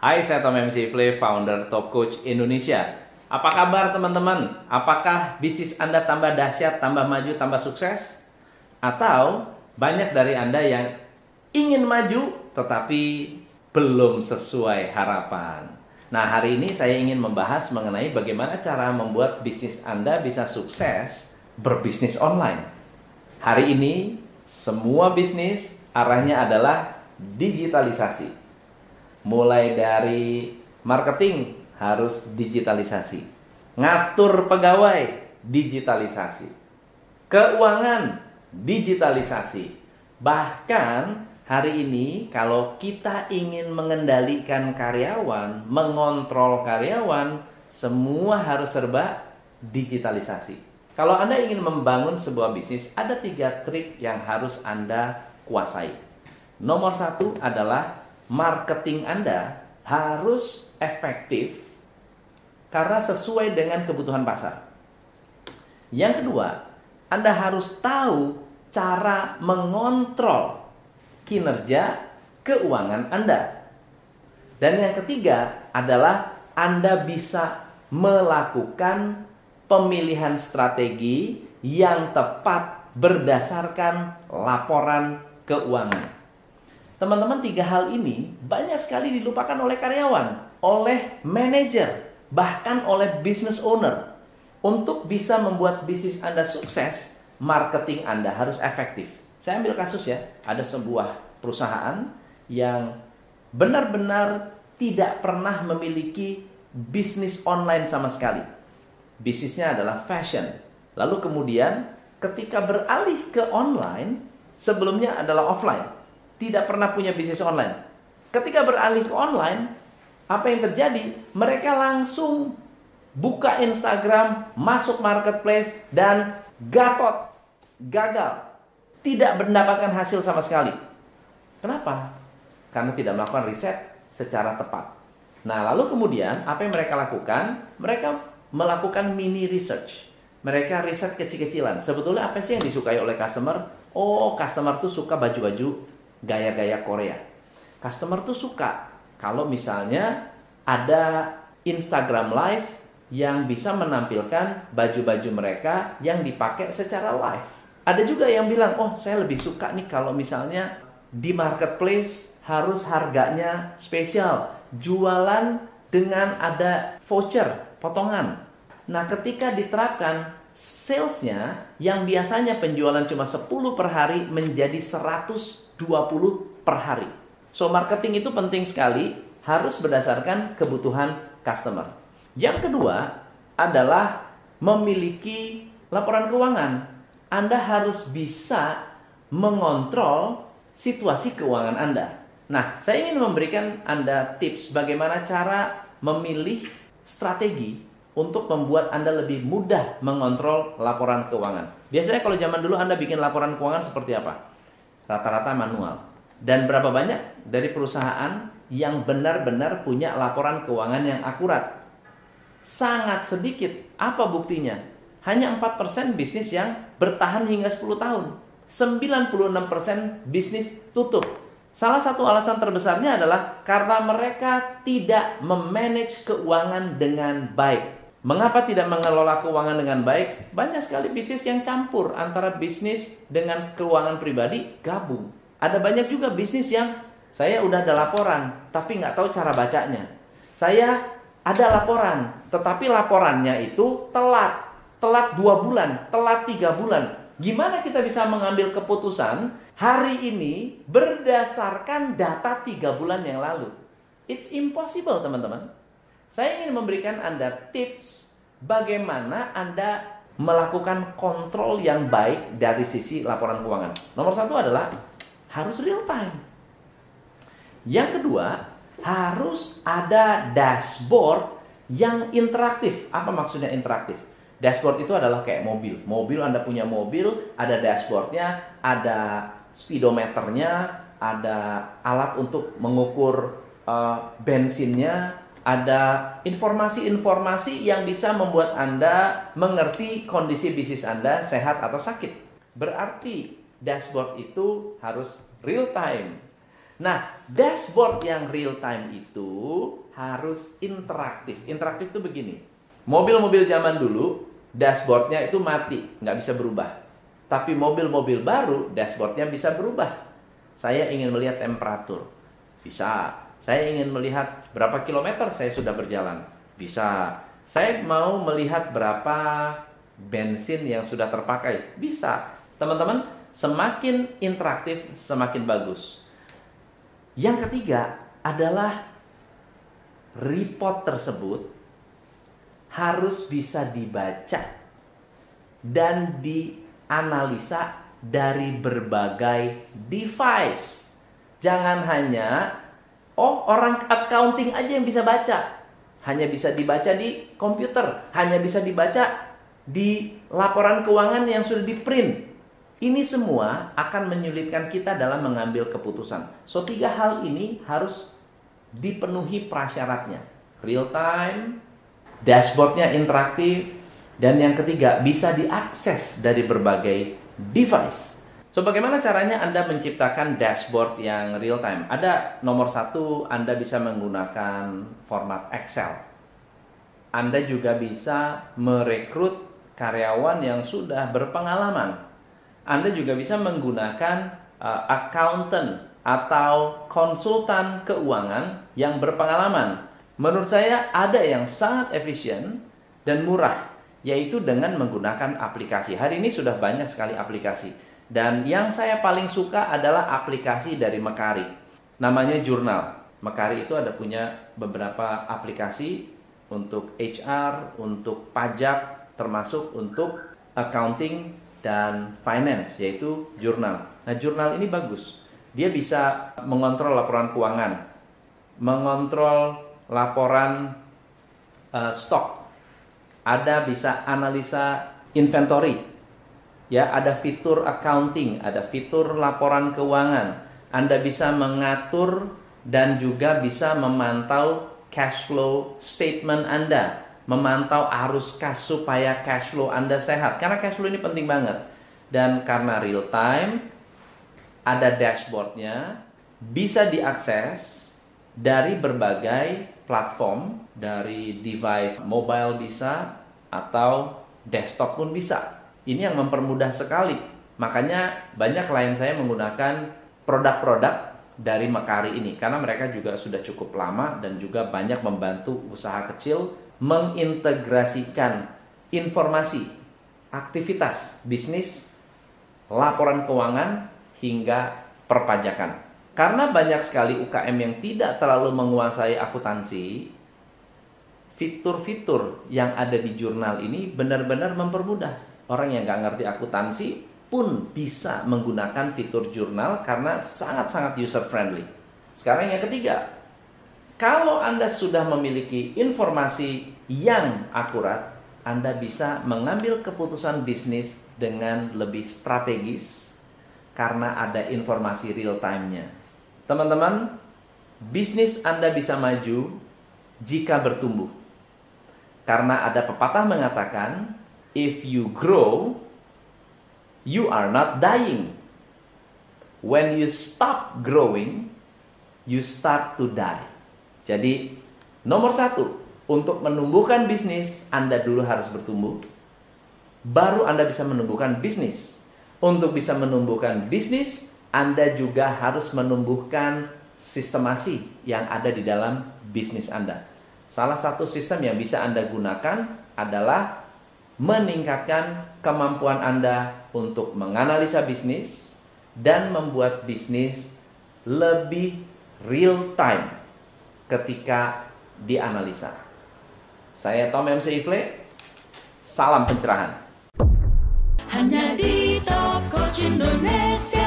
Hai, saya Tom MC Play, founder Top Coach Indonesia. Apa kabar teman-teman? Apakah bisnis Anda tambah dahsyat, tambah maju, tambah sukses? Atau banyak dari Anda yang ingin maju tetapi belum sesuai harapan? Nah, hari ini saya ingin membahas mengenai bagaimana cara membuat bisnis Anda bisa sukses berbisnis online. Hari ini semua bisnis arahnya adalah digitalisasi mulai dari marketing harus digitalisasi, ngatur pegawai digitalisasi, keuangan digitalisasi. Bahkan hari ini kalau kita ingin mengendalikan karyawan, mengontrol karyawan, semua harus serba digitalisasi. Kalau Anda ingin membangun sebuah bisnis, ada tiga trik yang harus Anda kuasai. Nomor satu adalah marketing Anda harus efektif karena sesuai dengan kebutuhan pasar. Yang kedua, Anda harus tahu cara mengontrol kinerja keuangan Anda. Dan yang ketiga adalah Anda bisa melakukan pemilihan strategi yang tepat berdasarkan laporan keuangan. Teman-teman, tiga hal ini banyak sekali dilupakan oleh karyawan, oleh manajer, bahkan oleh business owner. Untuk bisa membuat bisnis Anda sukses, marketing Anda harus efektif. Saya ambil kasus ya, ada sebuah perusahaan yang benar-benar tidak pernah memiliki bisnis online sama sekali. Bisnisnya adalah fashion. Lalu kemudian ketika beralih ke online, sebelumnya adalah offline tidak pernah punya bisnis online. Ketika beralih ke online, apa yang terjadi? Mereka langsung buka Instagram, masuk marketplace, dan gatot, gagal. Tidak mendapatkan hasil sama sekali. Kenapa? Karena tidak melakukan riset secara tepat. Nah, lalu kemudian apa yang mereka lakukan? Mereka melakukan mini research. Mereka riset kecil-kecilan. Sebetulnya apa sih yang disukai oleh customer? Oh, customer tuh suka baju-baju gaya-gaya Korea. Customer tuh suka kalau misalnya ada Instagram Live yang bisa menampilkan baju-baju mereka yang dipakai secara live. Ada juga yang bilang, oh saya lebih suka nih kalau misalnya di marketplace harus harganya spesial, jualan dengan ada voucher, potongan. Nah ketika diterapkan salesnya yang biasanya penjualan cuma 10 per hari menjadi 100 20 per hari. So marketing itu penting sekali, harus berdasarkan kebutuhan customer. Yang kedua adalah memiliki laporan keuangan. Anda harus bisa mengontrol situasi keuangan Anda. Nah, saya ingin memberikan Anda tips bagaimana cara memilih strategi untuk membuat Anda lebih mudah mengontrol laporan keuangan. Biasanya kalau zaman dulu Anda bikin laporan keuangan seperti apa? rata-rata manual. Dan berapa banyak dari perusahaan yang benar-benar punya laporan keuangan yang akurat? Sangat sedikit. Apa buktinya? Hanya 4% bisnis yang bertahan hingga 10 tahun. 96% bisnis tutup. Salah satu alasan terbesarnya adalah karena mereka tidak memanage keuangan dengan baik. Mengapa tidak mengelola keuangan dengan baik? Banyak sekali bisnis yang campur antara bisnis dengan keuangan pribadi gabung. Ada banyak juga bisnis yang saya udah ada laporan, tapi nggak tahu cara bacanya. Saya ada laporan, tetapi laporannya itu telat. Telat dua bulan, telat tiga bulan. Gimana kita bisa mengambil keputusan hari ini berdasarkan data tiga bulan yang lalu? It's impossible teman-teman. Saya ingin memberikan Anda tips bagaimana Anda melakukan kontrol yang baik dari sisi laporan keuangan. Nomor satu adalah harus real time. Yang kedua, harus ada dashboard yang interaktif. Apa maksudnya interaktif? Dashboard itu adalah kayak mobil. Mobil Anda punya mobil, ada dashboardnya, ada speedometernya, ada alat untuk mengukur uh, bensinnya, ada informasi-informasi yang bisa membuat Anda mengerti kondisi bisnis Anda sehat atau sakit. Berarti dashboard itu harus real time. Nah, dashboard yang real time itu harus interaktif. Interaktif itu begini. Mobil-mobil zaman dulu, dashboardnya itu mati, nggak bisa berubah. Tapi mobil-mobil baru, dashboardnya bisa berubah. Saya ingin melihat temperatur. Bisa. Saya ingin melihat berapa kilometer saya sudah berjalan. Bisa. Saya mau melihat berapa bensin yang sudah terpakai. Bisa. Teman-teman, semakin interaktif, semakin bagus. Yang ketiga adalah report tersebut harus bisa dibaca dan dianalisa dari berbagai device. Jangan hanya oh orang accounting aja yang bisa baca. Hanya bisa dibaca di komputer, hanya bisa dibaca di laporan keuangan yang sudah di print ini semua akan menyulitkan kita dalam mengambil keputusan. So tiga hal ini harus dipenuhi prasyaratnya. Real time, dashboardnya interaktif, dan yang ketiga bisa diakses dari berbagai device. So bagaimana caranya Anda menciptakan dashboard yang real time? Ada nomor satu, Anda bisa menggunakan format Excel. Anda juga bisa merekrut karyawan yang sudah berpengalaman anda juga bisa menggunakan uh, accountant atau konsultan keuangan yang berpengalaman. Menurut saya ada yang sangat efisien dan murah, yaitu dengan menggunakan aplikasi. Hari ini sudah banyak sekali aplikasi. Dan yang saya paling suka adalah aplikasi dari Mekari. Namanya Jurnal. Mekari itu ada punya beberapa aplikasi untuk HR, untuk pajak, termasuk untuk accounting dan finance yaitu jurnal. Nah, jurnal ini bagus. Dia bisa mengontrol laporan keuangan, mengontrol laporan uh, stok. Ada bisa analisa inventory. Ya, ada fitur accounting, ada fitur laporan keuangan. Anda bisa mengatur dan juga bisa memantau cash flow statement Anda memantau arus kas supaya cash flow Anda sehat. Karena cash flow ini penting banget. Dan karena real time, ada dashboardnya, bisa diakses dari berbagai platform, dari device mobile bisa, atau desktop pun bisa. Ini yang mempermudah sekali. Makanya banyak klien saya menggunakan produk-produk dari Mekari ini karena mereka juga sudah cukup lama dan juga banyak membantu usaha kecil mengintegrasikan informasi, aktivitas bisnis, laporan keuangan, hingga perpajakan. Karena banyak sekali UKM yang tidak terlalu menguasai akuntansi, fitur-fitur yang ada di jurnal ini benar-benar mempermudah. Orang yang nggak ngerti akuntansi pun bisa menggunakan fitur jurnal karena sangat-sangat user friendly. Sekarang yang ketiga, kalau Anda sudah memiliki informasi yang akurat, Anda bisa mengambil keputusan bisnis dengan lebih strategis karena ada informasi real time-nya. Teman-teman, bisnis Anda bisa maju jika bertumbuh. Karena ada pepatah mengatakan, if you grow, you are not dying. When you stop growing, you start to die. Jadi nomor satu, untuk menumbuhkan bisnis, Anda dulu harus bertumbuh. Baru Anda bisa menumbuhkan bisnis. Untuk bisa menumbuhkan bisnis, Anda juga harus menumbuhkan sistemasi yang ada di dalam bisnis Anda. Salah satu sistem yang bisa Anda gunakan adalah meningkatkan kemampuan Anda untuk menganalisa bisnis dan membuat bisnis lebih real time ketika dianalisa. Saya Tom MC Ifle, salam pencerahan. Hanya di Top Coach Indonesia.